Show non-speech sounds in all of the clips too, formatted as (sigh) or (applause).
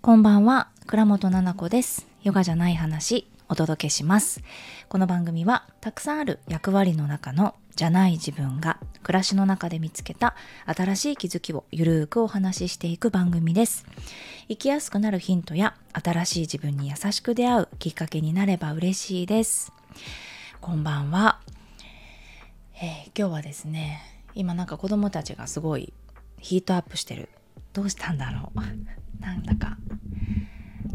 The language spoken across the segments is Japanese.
こんばんは、倉本々子です。ヨガじゃない話、お届けします。この番組は、たくさんある役割の中のじゃない自分が暮らしの中で見つけた新しい気づきをゆるーくお話ししていく番組です。生きやすくなるヒントや新しい自分に優しく出会うきっかけになれば嬉しいです。こんばんは。えー今日はですね、今なんか子供たちがすごいヒートアップしてる。どうしたんだろう？(laughs) なんだか。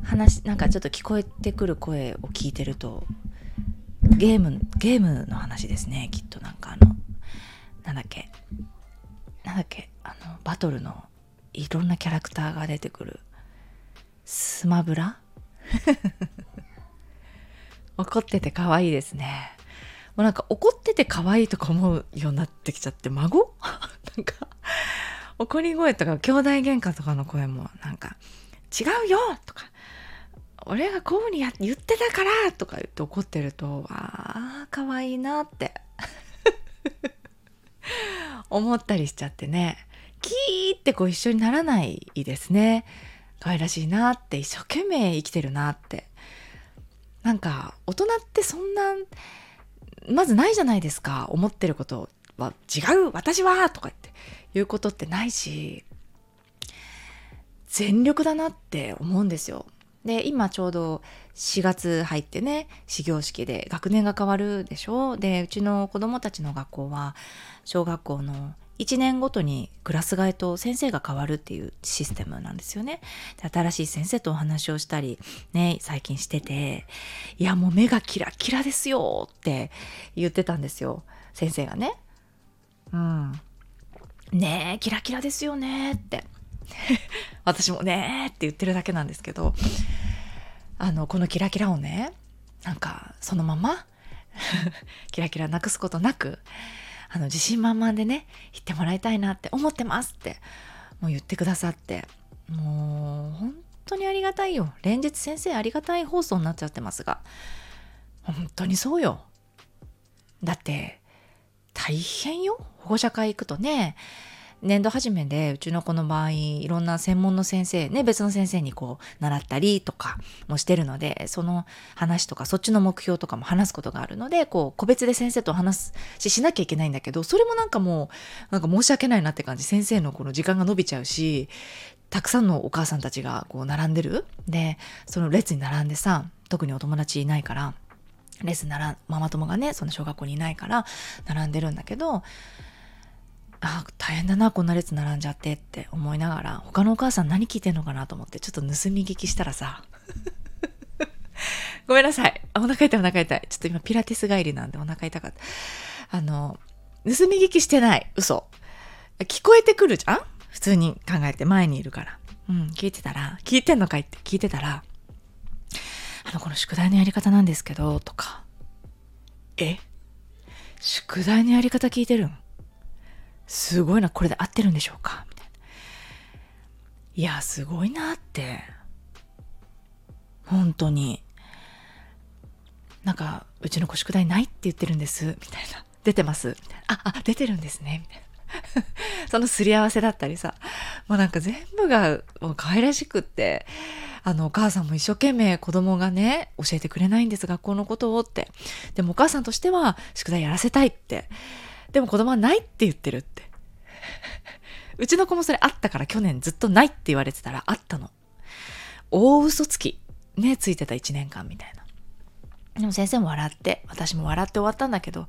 話なんかちょっと聞こえてくる声を聞いてるとゲームゲームの話ですねきっと。なんかあのなんだっけ。なんだっけ。あのバトルのいろんなキャラクターが出てくるスマブラ？(laughs) 怒ってて可愛いですね。もうなんか怒ってて可愛いとか思うようになってきちゃって孫？(laughs) なんか怒り声とか兄弟喧嘩とかの声もなんか「違うよ!」とか「俺がこういうふうに言ってたから!」とか言って怒ってるとああ可愛いなって (laughs) 思ったりしちゃってねキーってこう一緒にならないですね可愛らしいなって一生懸命生きてるなってなんか大人ってそんなまずないじゃないですか思ってることは違う私はとか言って言うことってないし全力だなって思うんですよ。で今ちょうど4月入ってね始業式で学年が変わるでしょ？でうちの子供たちの学校は小学校の1年ごとにクラス替えと先生が変わるっていうシステムなんですよね。で新しい先生とお話をしたりね最近してていやもう目がキラキラですよって言ってたんですよ先生がね。うん。ねえキラキラですよねって。(laughs) 私もねえって言ってるだけなんですけどあのこのキラキラをねなんかそのまま (laughs) キラキラなくすことなくあの自信満々でね言ってもらいたいなって思ってますってもう言ってくださってもう本当にありがたいよ。連日先生ありがたい放送になっちゃってますが本当にそうよ。だって大変よ。保護者会行くとね。年度初めでうちの子の場合いろんな専門の先生ね別の先生にこう習ったりとかもしてるのでその話とかそっちの目標とかも話すことがあるのでこう個別で先生と話すししなきゃいけないんだけどそれもなんかもうなんか申し訳ないなって感じ。先生のこの時間が伸びちゃうしたくさんのお母さんたちがこう並んでる。でその列に並んでさ特にお友達いないからレッスンならママ友がねその小学校にいないから並んでるんだけどあ大変だなこんな列並んじゃってって思いながら他のお母さん何聞いてんのかなと思ってちょっと盗み聞きしたらさ (laughs) ごめんなさい。お腹痛いお腹痛い。ちょっと今ピラティス帰りなんでお腹痛かった。あの盗み聞きしてない。嘘。聞こえてくるじゃん？普通に考えて前にいるから。うん聞いてたら聞いてんのかいって聞いてたらあのこの宿題のやり方なんですけどとかえ？宿題のやり方聞いてるん？すごいな、これで合ってるんでしょうか？みたいな。いや、すごいなって。本当に。なんか、うちの子宿題ないって言ってるんです。みたいな。出てますみたいな。あ、あ、出てるんですね。みたいな。(laughs) そのすり合わせだったりさ。もうなんか全部がもう可愛らしくって。あの、お母さんも一生懸命子供がね、教えてくれないんです、学校のことをって。でもお母さんとしては、宿題やらせたいって。でも子供はないって言ってるって。(laughs) うちの子もそれあったから去年ずっとないって言われてたらあったの。大嘘つき。ね、ついてた1年間みたいな。でも先生も笑って、私も笑って終わったんだけど、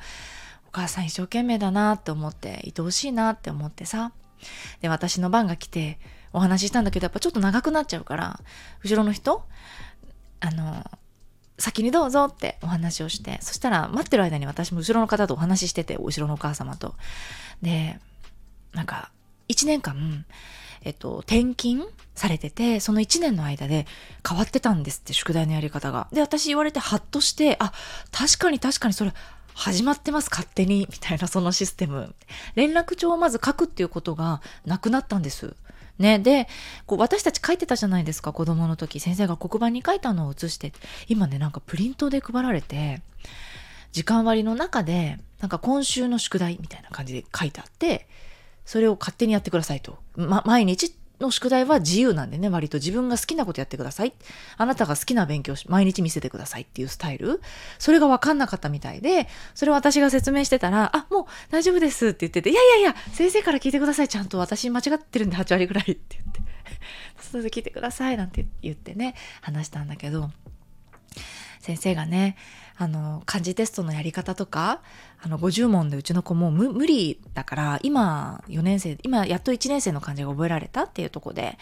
母さん一生懸命だなって思って、愛おしいなって思ってさ。で、私の番が来てお話ししたんだけど、やっぱちょっと長くなっちゃうから、後ろの人、あの、先にどうぞってお話をして、そしたら待ってる間に私も後ろの方とお話ししてて、後ろのお母様と。で、なんか、1年間、えっと、転勤されてて、その1年の間で変わってたんですって、宿題のやり方が。で、私言われてハッとして、あ、確かに確かにそれ、始まってます、勝手に、みたいなそのシステム。連絡帳をまず書くっていうことがなくなったんです。ね、でこう私たち書いてたじゃないですか子供の時先生が黒板に書いたのを写して今ねなんかプリントで配られて時間割の中でなんか今週の宿題みたいな感じで書いてあってそれを勝手にやってくださいと、ま、毎日の宿題は自由なんでね、割と自分が好きなことやってください。あなたが好きな勉強し、毎日見せてくださいっていうスタイル。それが分かんなかったみたいで、それを私が説明してたら、あ、もう大丈夫ですって言ってて、いやいやいや、先生から聞いてください。ちゃんと私間違ってるんで8割ぐらいって言って。(laughs) それで聞いてくださいなんて言ってね、話したんだけど、先生がね、あの、漢字テストのやり方とか、あの、50問でうちの子も無理だから、今4年生、今やっと1年生の漢字が覚えられたっていうとこで、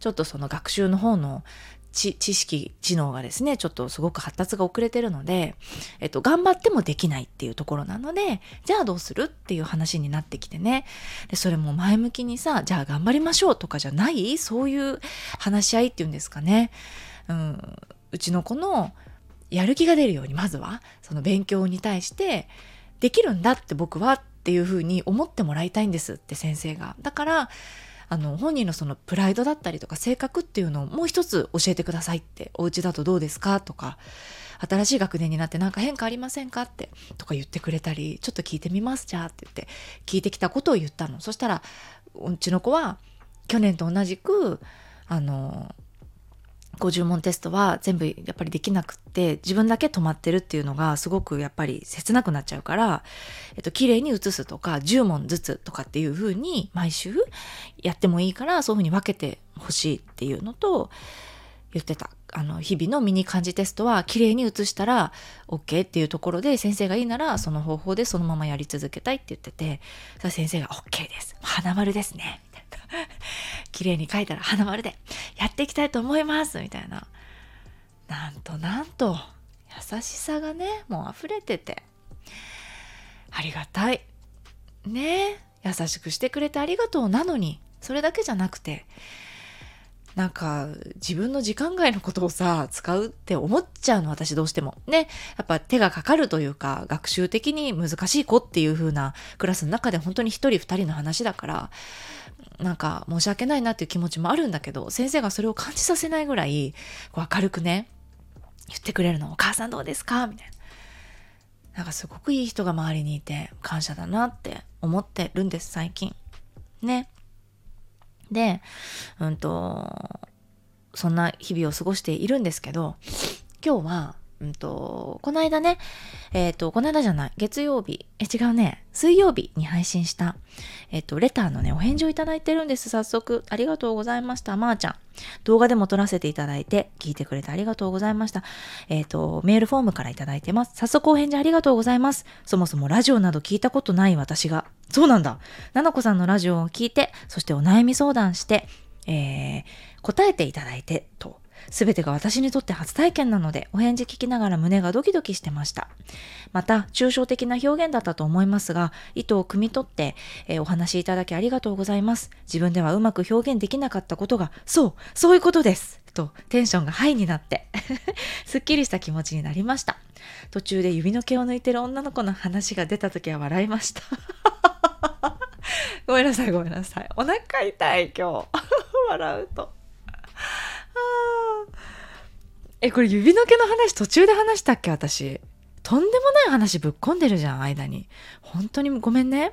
ちょっとその学習の方の知識、知能がですね、ちょっとすごく発達が遅れてるので、えっと、頑張ってもできないっていうところなので、じゃあどうするっていう話になってきてね。で、それも前向きにさ、じゃあ頑張りましょうとかじゃない？そういう話し合いっていうんですかね。うん、うちの子のやる気が出るようにまずはその勉強に対してできるんだって僕はっていうふうに思ってもらいたいんですって先生が。だからあの本人のそのプライドだったりとか性格っていうのをもう一つ教えてくださいってお家だとどうですかとか新しい学年になって何か変化ありませんかってとか言ってくれたりちょっと聞いてみますじゃあって言って聞いてきたことを言ったのそしたらうちの子は去年と同じくあの50問テストは全部やっぱりできなくって自分だけ止まってるっていうのがすごくやっぱり切なくなっちゃうから、えっと、綺麗に写すとか10問ずつとかっていう風に毎週やってもいいからそういう風に分けてほしいっていうのと言ってた。あの、日々のミニ漢字テストは綺麗に写したら OK っていうところで先生がいいならその方法でそのままやり続けたいって言ってて、先生が OK です。花丸ですね。(laughs) 綺麗に描いたら花丸でやっていきたいと思います。みたいな。なんとなんと優しさがねもう溢れてて。ありがたい。ね。優しくしてくれてありがとうなのにそれだけじゃなくてなんか自分の時間外のことをさ使うって思っちゃうの私どうしてもねやっぱ手がかかるというか学習的に難しい子っていう風なクラスの中で本当に一人二人の話だからなんか申し訳ないなっていう気持ちもあるんだけど先生がそれを感じさせないぐらいこう明るくね言ってくれるの「お母さんどうですか?」みたいな。なんかすごくいい人が周りにいて感謝だなって思ってるんです最近。ね。で、うんと、そんな日々を過ごしているんですけど、今日はうんと、この間ね、えっ、ー、と、この間じゃない、月曜日、え、違うね、水曜日に配信した、えっ、ー、と、レターのね、お返事をいただいてるんです。早速、ありがとうございました。まー、あ、ちゃん。動画でも撮らせていただいて、聞いてくれてありがとうございました。えっ、ー、と、メールフォームからいただいてます。早速お返事ありがとうございます。そもそもラジオなど聞いたことない私が、そうなんだ。ななこさんのラジオを聞いて、そしてお悩み相談して、えー、答えていただいて、と。すべてが私にとって初体験なので、お返事聞きながら胸がドキドキしてました。また、抽象的な表現だったと思いますが、意図を汲み取って、えー、お話しいただきありがとうございます。自分ではうまく表現できなかったことが、そう、そういうことです！とテンションがハイになって (laughs) すっきりした気持ちになりました。途中で指の毛を抜いてる女の子の話が出た時は笑いました。(laughs) ごめんなさいごめんなさい。お腹痛い今日。(laughs) 笑うと。え、これ指の毛の話途中で話したっけ私。とんでもない話ぶっ込んでるじゃん、間に。本当にごめんね。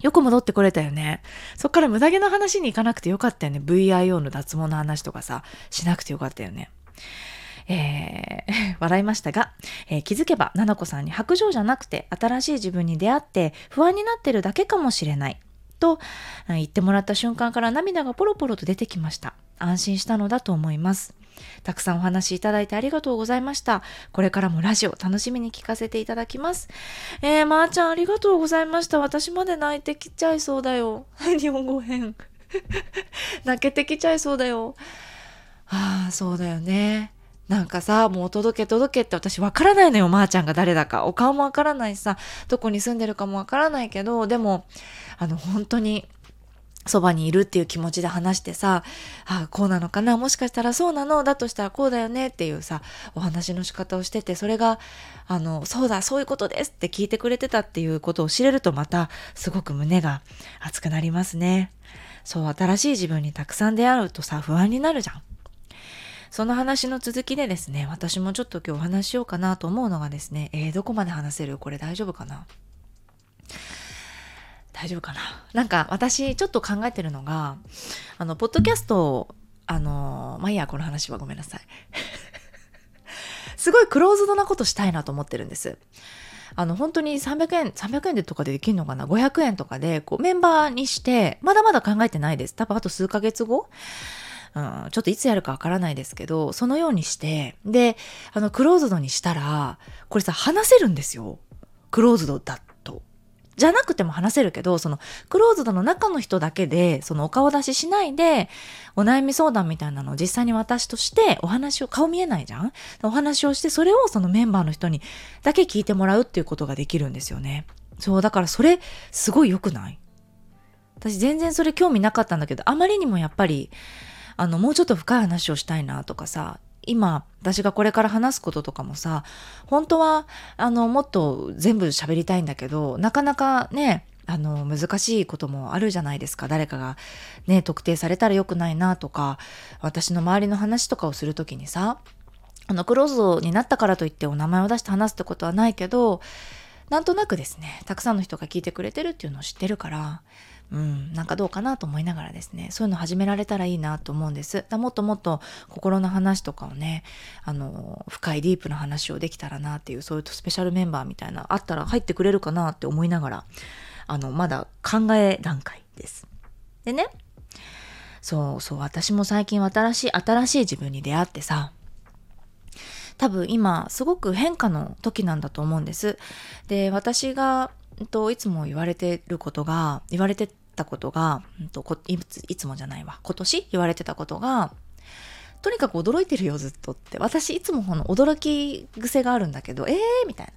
よく戻ってこれたよね。そっから無駄毛の話に行かなくてよかったよね。VIO の脱毛の話とかさ、しなくてよかったよね。えー、(laughs) 笑いましたが、えー、気づけば、ななこさんに白状じゃなくて、新しい自分に出会って不安になってるだけかもしれない。と言ってもらった瞬間から涙がポロポロと出てきました。安心したのだと思います。たくさんお話しいただいてありがとうございました。これからもラジオ楽しみに聞かせていただきます。えー、まー、あ、ちゃんありがとうございました。私まで泣いてきちゃいそうだよ。(laughs) 日本語編。(laughs) 泣けてきちゃいそうだよ。ああ、そうだよね。なんかさ、もう届け届けって私わからないのよ、まー、あ、ちゃんが誰だか。お顔もわからないしさ、どこに住んでるかもわからないけど、でも、あの、本当にそばにいるっていう気持ちで話してさ、ああこうなのかなもしかしたらそうなのだとしたらこうだよねっていうさ、お話の仕方をしてて、それが、あの、そうだ、そういうことですって聞いてくれてたっていうことを知れるとまた、すごく胸が熱くなりますね。そう、新しい自分にたくさん出会うとさ、不安になるじゃん。その話の続きでですね、私もちょっと今日お話しようかなと思うのがですね、えー、どこまで話せる？これ大丈夫かな？大丈夫かな？なんか私ちょっと考えてるのがあのポッドキャストあのまあいいやこの話はごめんなさい。(laughs) すごいクローズドなことしたいなと思ってるんです。あの本当に300円300円でとかでできるのかな？500円とかでこうメンバーにしてまだまだ考えてないです。多分あと数ヶ月後？うん、ちょっといつやるかわからないですけど、そのようにして、で、あの、クローズドにしたら、これさ、話せるんですよ。クローズドだ。じゃなくても話せるけど、その、クローズドの中の人だけで、そのお顔出ししないで、お悩み相談みたいなのを実際に私としてお話を、顔見えないじゃん？お話をして、それをそのメンバーの人にだけ聞いてもらうっていうことができるんですよね。そう、だからそれ、すごい良くない？私全然それ興味なかったんだけど、あまりにもやっぱり、あの、もうちょっと深い話をしたいなとかさ、今、私がこれから話すこととかもさ、本当は、あの、もっと全部喋りたいんだけど、なかなかね、あの、難しいこともあるじゃないですか。誰かがね、特定されたら良くないなとか、私の周りの話とかをするときにさ、あの、クローズになったからといってお名前を出して話すってことはないけど、なんとなくですね、たくさんの人が聞いてくれてるっていうのを知ってるから、うん、なんかどうかなと思いながらですね、そういうの始められたらいいなと思うんです。だもっともっと心の話とかをね、あの、深いディープな話をできたらなっていう、そういうスペシャルメンバーみたいな、あったら入ってくれるかなって思いながら、あの、まだ考え段階です。でね、そうそう、私も最近新しい、新しい自分に出会ってさ、多分今すごく変化の時なんだと思うんです。で、私がといつも言われてることが言われてたことが、いついつもじゃないわ。今年言われてたことがとにかく驚いてるよずっとって。私いつもこの驚き癖があるんだけどえーみたいな。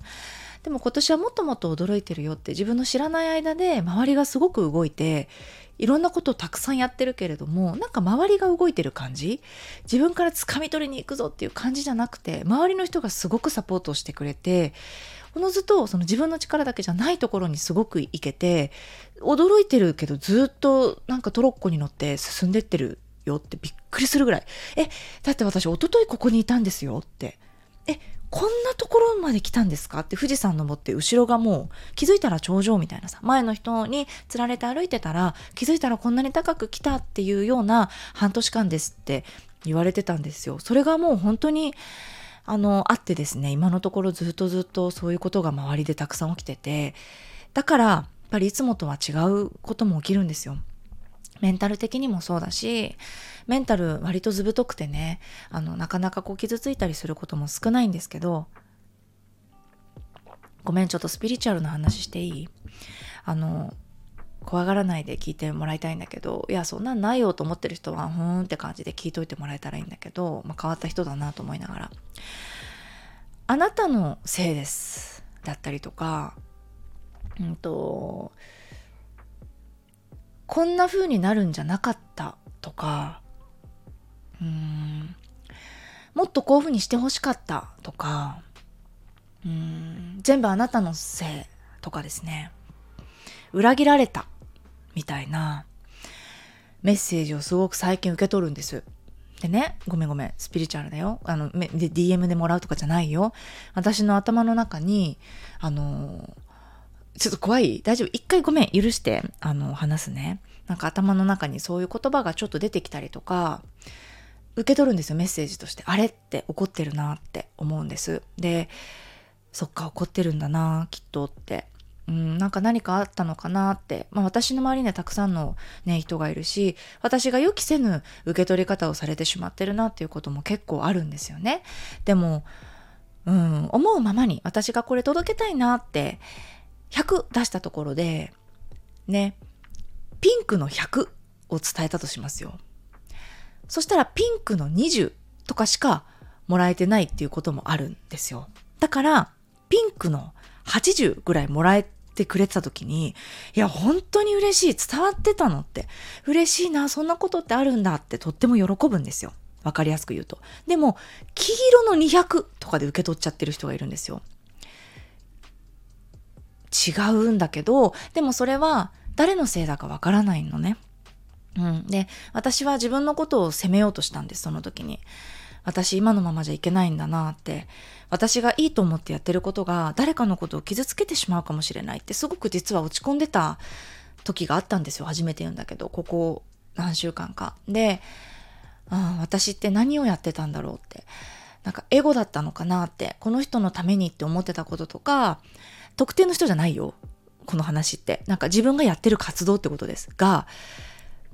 でも今年はもっともっと驚いてるよって自分の知らない間で周りがすごく動いていろんなことをたくさんやってるけれどもなんか周りが動いてる感じ自分から掴み取りに行くぞっていう感じじゃなくて周りの人がすごくサポートしてくれておのずとその自分の力だけじゃないところにすごくいけて驚いてるけどずっとなんかトロッコに乗って進んでってるよってびっくりするぐらい。えだって私一昨日ここにいたんですよって。えこんなところまで来たんですかって富士山登って後ろがもう気づいたら頂上みたいなさ前の人につられて歩いてたら気づいたらこんなに高く来たっていうような半年間ですって言われてたんですよ。それがもう本当にあの、あってですね、今のところずっとずっとそういうことが周りでたくさん起きてて、だから、やっぱりいつもとは違うことも起きるんですよ。メンタル的にもそうだし、メンタル割とずぶとくてね、あの、なかなかこう傷ついたりすることも少ないんですけど、ごめん、ちょっとスピリチュアルな話していい？あの、怖がらないで聞いてもらいたいんだけどいやそんなんないよと思ってる人はふーんって感じで聞いといてもらえたらいいんだけど、まあ、変わった人だなと思いながら「あなたのせいです」だったりとかうんとこんな風になるんじゃなかったとかうんもっとこういう風にしてほしかったとかうん全部あなたのせいとかですね。裏切られたみたいなメッセージをすごく最近受け取るんです。でね、ごめんごめん、スピリチュアルだよ。あの、で DM でもらうとかじゃないよ。私の頭の中に、あの、ちょっと怖い大丈夫一回ごめん、許して、あの、話すね。なんか頭の中にそういう言葉がちょっと出てきたりとか、受け取るんですよ、メッセージとして。あれって怒ってるなって思うんです。で、そっか、怒ってるんだな、きっとって。うん、なんか何かあったのかなって、まあ、私の周りにはたくさんの、ね、人がいるし私が予期せぬ受け取り方をされてしまってるなっていうことも結構あるんですよね。でも、うん、思うままに私がこれ届けたいなって100出したところでねピンクの100を伝えたとしますよ。そしたらピンクの20とかしかもらえてないっていうこともあるんですよ。だからピンクの80ぐらいもらえてくれてた時に、いや、本当に嬉しい。伝わってたのって。嬉しいな。そんなことってあるんだってとっても喜ぶんですよ。わかりやすく言うと。でも、黄色の200とかで受け取っちゃってる人がいるんですよ。違うんだけど、でもそれは誰のせいだかわからないのね。うん。で、私は自分のことを責めようとしたんです、その時に。私今のままじゃいけないんだなって私がいいと思ってやってることが誰かのことを傷つけてしまうかもしれないってすごく実は落ち込んでた時があったんですよ初めて言うんだけどここ何週間か。であ私って何をやってたんだろうって。なんかエゴだったのかなってこの人のためにって思ってたこととか特定の人じゃないよこの話って。なんか自分がやってる活動ってことです。が、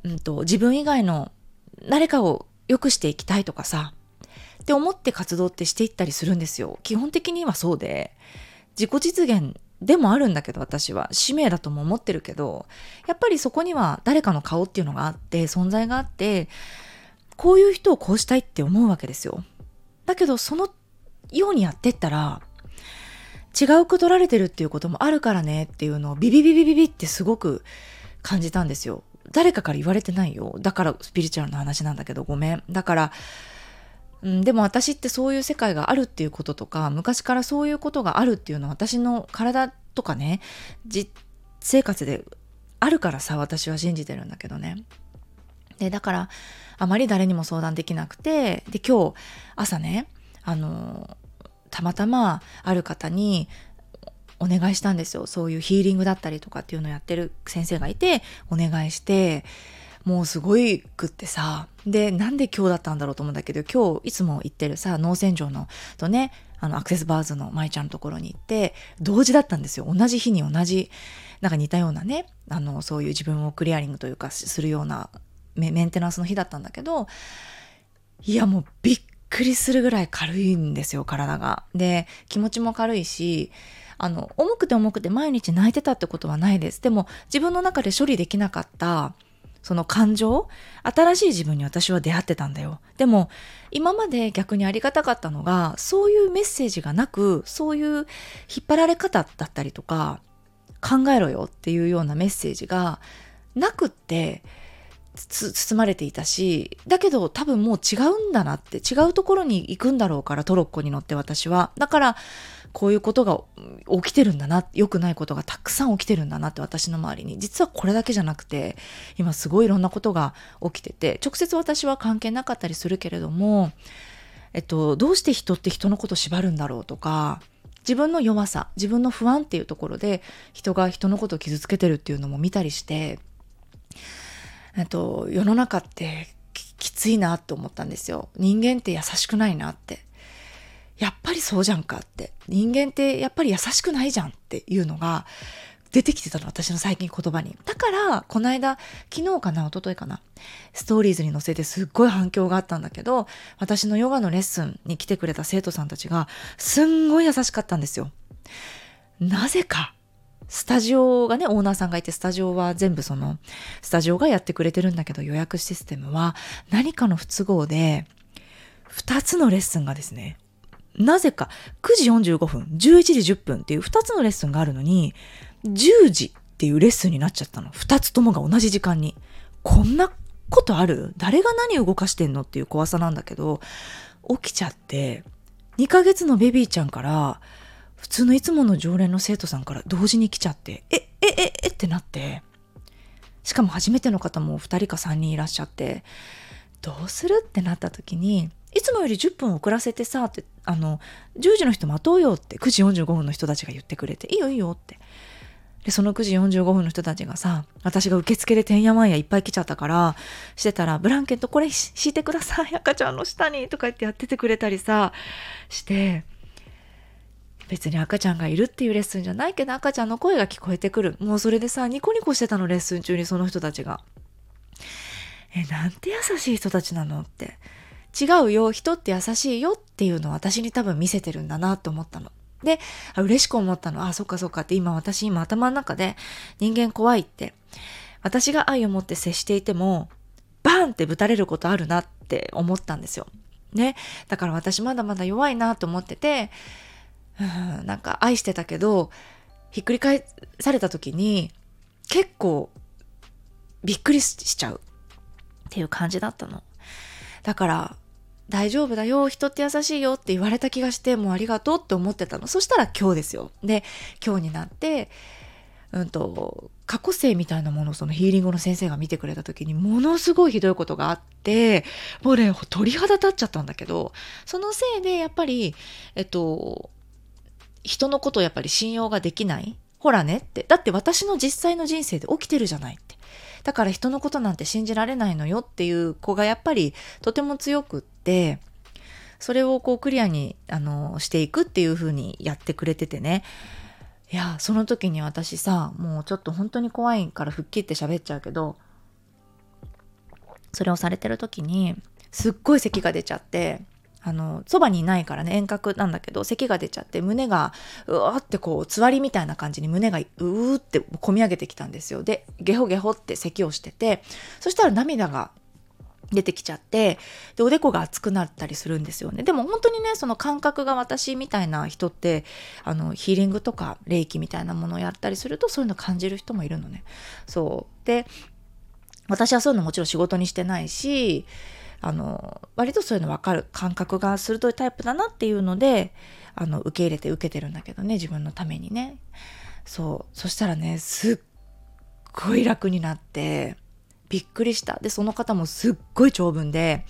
うんと、自分以外の誰かを良くしていきたいとかさって思って活動ってしていったりするんですよ。基本的にはそうで。自己実現でもあるんだけど私は。使命だとも思ってるけどやっぱりそこには誰かの顔っていうのがあって存在があってこういう人をこうしたいって思うわけですよ。だけどそのようにやってったら違うく取られてるっていうこともあるからねっていうのをビビビビビビってすごく感じたんですよ。誰かから言われてないよ。だからスピリチュアルな話なんだけどごめん。だからうん、でも私ってそういう世界があるっていうこととか昔からそういうことがあるっていうのは私の体とかね実生活であるからさ私は信じてるんだけどね。でだからあまり誰にも相談できなくてで今日朝ねあのたまたまある方にお願いしたんですよそういうヒーリングだったりとかっていうのをやってる先生がいてお願いしてもうすごいくってさでなんで今日だったんだろうと思うんだけど今日いつも行ってるさ脳洗浄のとねあのアクセスバーズの舞ちゃんのところに行って同時だったんですよ同じ日に同じなんか似たようなねあのそういう自分をクリアリングというかするようなメンテナンスの日だったんだけどいやもうびっくりするぐらい軽いんですよ体が。で気持ちも軽いしあの重くて重くて毎日泣いてたってことはないです。でも自分の中で処理できなかったその感情新しい自分に私は出会ってたんだよ。でも今まで逆にありがたかったのがそういうメッセージがなくそういう引っ張られ方だったりとか考えろよっていうようなメッセージがなくって包まれていたしだけど多分もう違うんだなって違うところに行くんだろうからトロッコに乗って私はだからこういうことが起きてるんだな、良くないことがたくさん起きてるんだなって私の周りに。実はこれだけじゃなくて、今すごいいろんなことが起きてて、直接私は関係なかったりするけれども、えっと、どうして人って人のこと縛るんだろうとか、自分の弱さ、自分の不安っていうところで人が人のことを傷つけてるっていうのも見たりして、えっと、世の中ってきついなと思ったんですよ。人間って優しくないなって。やっぱりそうじゃんかって。人間ってやっぱり優しくないじゃんっていうのが出てきてたの、私の最近言葉に。だから、この間、昨日かな、一昨日かな、ストーリーズに載せてすっごい反響があったんだけど、私のヨガのレッスンに来てくれた生徒さんたちが、すんごい優しかったんですよ。なぜか。スタジオがね、オーナーさんがいて、スタジオは全部その、スタジオがやってくれてるんだけど、予約システムは何かの不都合で、2つのレッスンがですね、なぜか9時45分、11時10分っていう2つのレッスンがあるのに、10時っていうレッスンになっちゃったの。2つともが同じ時間に。こんなことある？誰が何動かしてんのっていう怖さなんだけど、起きちゃって、2ヶ月のベビーちゃんから、普通のいつもの常連の生徒さんから同時に来ちゃって、え、え、え、えってなって、しかも初めての方も2人か3人いらっしゃって、どうする？ってなった時に、いつもより10分遅らせてさ、って、あの、10時の人待とうよって9時45分の人たちが言ってくれて、いいよいいよって。で、その9時45分の人たちがさ、私が受付でてんやわんやいっぱい来ちゃったから、してたら、ブランケットこれ敷いてください、赤ちゃんの下に、とか言ってやっててくれたりさ、して、別に赤ちゃんがいるっていうレッスンじゃないけど赤ちゃんの声が聞こえてくる。もうそれでさ、ニコニコしてたの、レッスン中にその人たちが。え、なんて優しい人たちなのって。違うよ、人って優しいよっていうのを私に多分見せてるんだなと思ったの。で、嬉しく思ったの。あ、そっかそっかって今私今頭の中で人間怖いって。私が愛を持って接していても、バーンってぶたれることあるなって思ったんですよ。ね。だから私まだまだ弱いなと思ってて、うん、なんか愛してたけど、ひっくり返された時に結構びっくりしちゃうっていう感じだったの。だから大丈夫だよ、人って優しいよって言われた気がして、もうありがとうって思ってたの。そしたら今日ですよ。で、今日になって、うんと、過去性みたいなものをそのヒーリングの先生が見てくれた時にものすごいひどいことがあって、もうね、鳥肌立っちゃったんだけど、そのせいでやっぱり、えっと、人のことをやっぱり信用ができない？ほらねってだって私の実際の人生で起きてるじゃないってだから人のことなんて信じられないのよっていう子がやっぱりとても強くってそれをこうクリアにあのしていくっていう風にやってくれててね。いやその時に私さもうちょっと本当に怖いから吹っ切って喋っちゃうけどそれをされてる時にすっごい咳が出ちゃってあのそばにいないからね遠隔なんだけど咳が出ちゃって胸がうわってこうつわりみたいな感じに胸がうーってこみ上げてきたんですよ。でゲホゲホって咳をしててそしたら涙が出てきちゃってでおでこが熱くなったりするんですよね。でも本当にねその感覚が私みたいな人ってあのヒーリングとか霊気みたいなものをやったりするとそういうの感じる人もいるのね。そう。で私はそういうのもちろん仕事にしてないしあの割とそういうの分かる。感覚が鋭いタイプだなっていうのであの受け入れて受けてるんだけどね自分のためにね。そう。そしたらねすっごい楽になって。びっくりした。でその方もすっごい長文で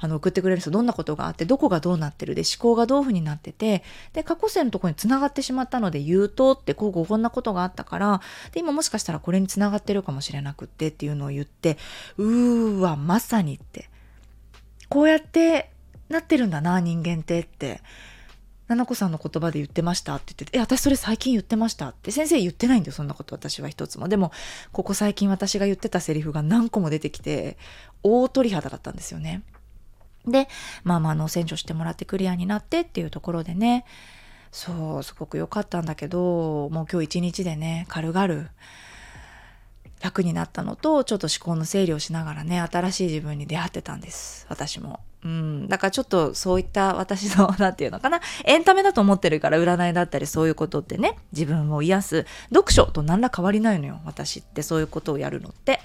あの送ってくれる人どんなことがあってどこがどうなってるで思考がどういうふうになっててで過去世のとこにつながってしまったので言うとってこうこうこんなことがあったからで今もしかしたらこれにつながってるかもしれなくってっていうのを言ってうーわまさにって。こうやってなってるんだな人間ってって。菜々子さんの言葉で言ってました？って言ってて、え、私それ最近言ってました？って。先生言ってないんだよ、そんなこと私は一つも。でも、ここ最近私が言ってたセリフが何個も出てきて、大鳥肌だったんですよね。で、まあまあ、の、洗浄してもらってクリアになってっていうところでね、そう、すごく良かったんだけど、もう今日一日でね、軽々、楽になったのと、ちょっと思考の整理をしながらね、新しい自分に出会ってたんです。私も。うん。だからちょっとそういった私の、なんていうのかな、エンタメだと思ってるから占いだったりそういうことってね、自分を癒す、読書と何ら変わりないのよ。私ってそういうことをやるのって。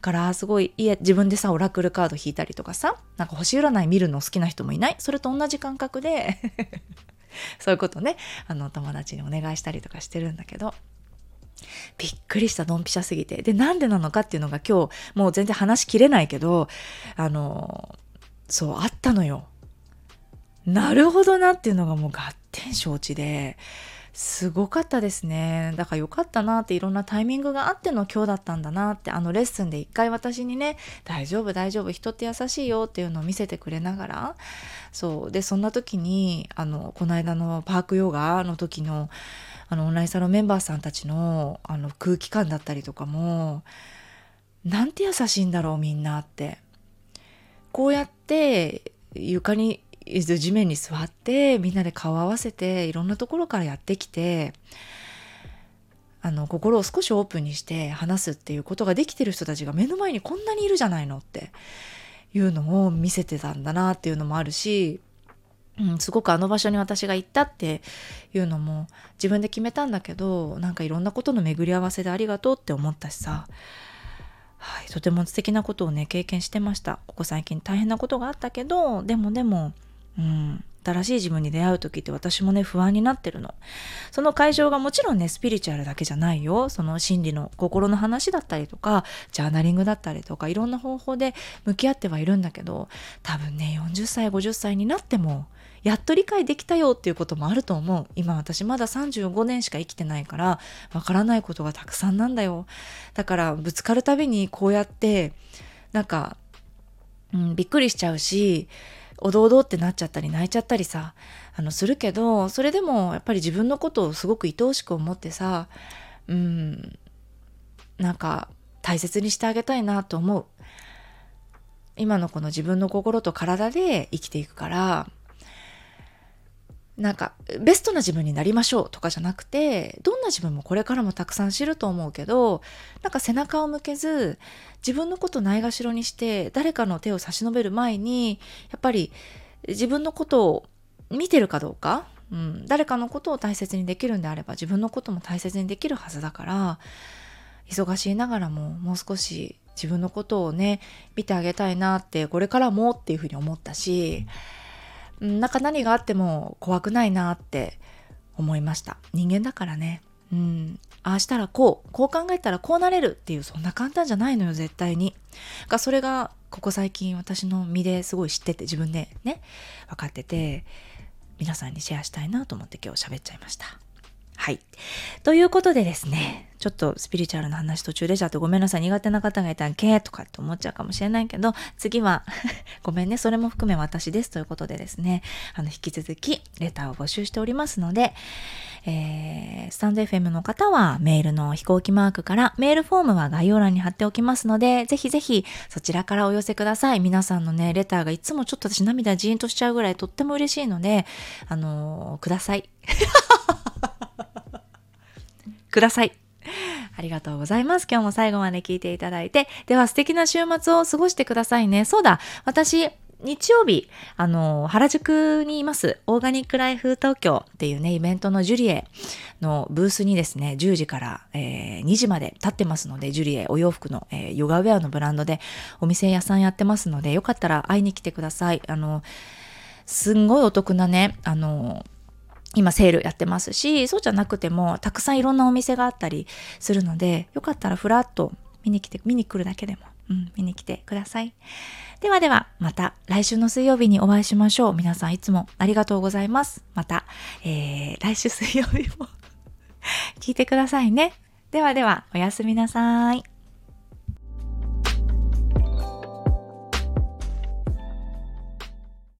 からすごい、いえ、自分でさ、オラクルカード引いたりとかさ、なんか星占い見るの好きな人もいない？それと同じ感覚で (laughs) そういうことね、あの、友達にお願いしたりとかしてるんだけど。びっくりしたドンピシャすぎてでなんでなのかっていうのが今日もう全然話しきれないけどあのそうあったのよ。なるほどなっていうのがもう合点承知ですごかったですね。だからよかったなっていろんなタイミングがあっての今日だったんだなってあのレッスンで一回私にね大丈夫大丈夫人って優しいよっていうのを見せてくれながらそうでそんな時にあのこの間のパークヨガの時のあのオンラインサロンメンバーさんたちのあの空気感だったりとかもなんて優しいんだろうみんなってこうやって床に地面に座ってみんなで顔合わせていろんなところからやってきてあの心を少しオープンにして話すっていうことができてる人たちが目の前にこんなにいるじゃないのっていうのを見せてたんだなっていうのもあるしうん、すごくあの場所に私が行ったっていうのも自分で決めたんだけどなんかいろんなことの巡り合わせでありがとうって思ったしさ、はい、とても素敵なことをね経験してました。ここ最近大変なことがあったけどでもでも、うん、新しい自分に出会う時って私もね不安になってるの。その会場がもちろんねスピリチュアルだけじゃないよ。その心理の心の話だったりとかジャーナリングだったりとかいろんな方法で向き合ってはいるんだけど多分ね40歳50歳になってもやっと理解できたよっていうこともあると思う。今私まだ35年しか生きてないからわからないことがたくさんなんだよ。だからぶつかるたびにこうやってなんか、うん、びっくりしちゃうしおどおどってなっちゃったり泣いちゃったりさあのするけどそれでもやっぱり自分のことをすごく愛おしく思ってさうんなんか大切にしてあげたいなと思う。今のこの自分の心と体で生きていくからなんかベストな自分になりましょうとかじゃなくてどんな自分もこれからもたくさん知ると思うけどなんか背中を向けず自分のことないがしろにして誰かの手を差し伸べる前にやっぱり自分のことを見てるかどうか、うん、誰かのことを大切にできるんであれば自分のことも大切にできるはずだから忙しいながらももう少し自分のことをね見てあげたいなってこれからもっていうふうに思ったし。なんか何があっても怖くないなって思いました。人間だからね。うん。ああしたらこうこう考えたらこうなれるっていうそんな簡単じゃないのよ絶対に。がそれがここ最近私の身ですごい知ってて自分でね分かってて皆さんにシェアしたいなと思って今日喋っちゃいました。はい。ということでですね、ちょっとスピリチュアルな話途中出ちゃってごめんなさい。苦手な方がいたら、けとかって思っちゃうかもしれないけど、次は (laughs) ごめんね、それも含め私ですということでですね、あの、引き続きレターを募集しておりますので、えー、スタンド FM の方はメールの飛行機マークからメールフォームは概要欄に貼っておきますので、ぜひぜひそちらからお寄せください。皆さんのね、レターがいつもちょっと私涙ジーンとしちゃうぐらいとっても嬉しいので、あのー、ください。(laughs) ください。ありがとうございます。今日も最後まで聞いていただいて。では素敵な週末を過ごしてくださいね。そうだ、私、日曜日、あの、原宿にいます、オーガニックライフ東京っていうね、イベントのジュリエのブースにですね、10時から、えー、2時まで立ってますので、ジュリエお洋服の、えー、ヨガウェアのブランドでお店屋さんやってますので、よかったら会いに来てください。あの、すんごいお得なね、あの、今セールやってますし、そうじゃなくてもたくさんいろんなお店があったりするので、よかったらふらっと見に来て、見に来るだけでも、うん、見に来てください。ではでは、また来週の水曜日にお会いしましょう。皆さんいつもありがとうございます。また、えー、来週水曜日も (laughs) 聞いてくださいね。ではでは、おやすみなさい。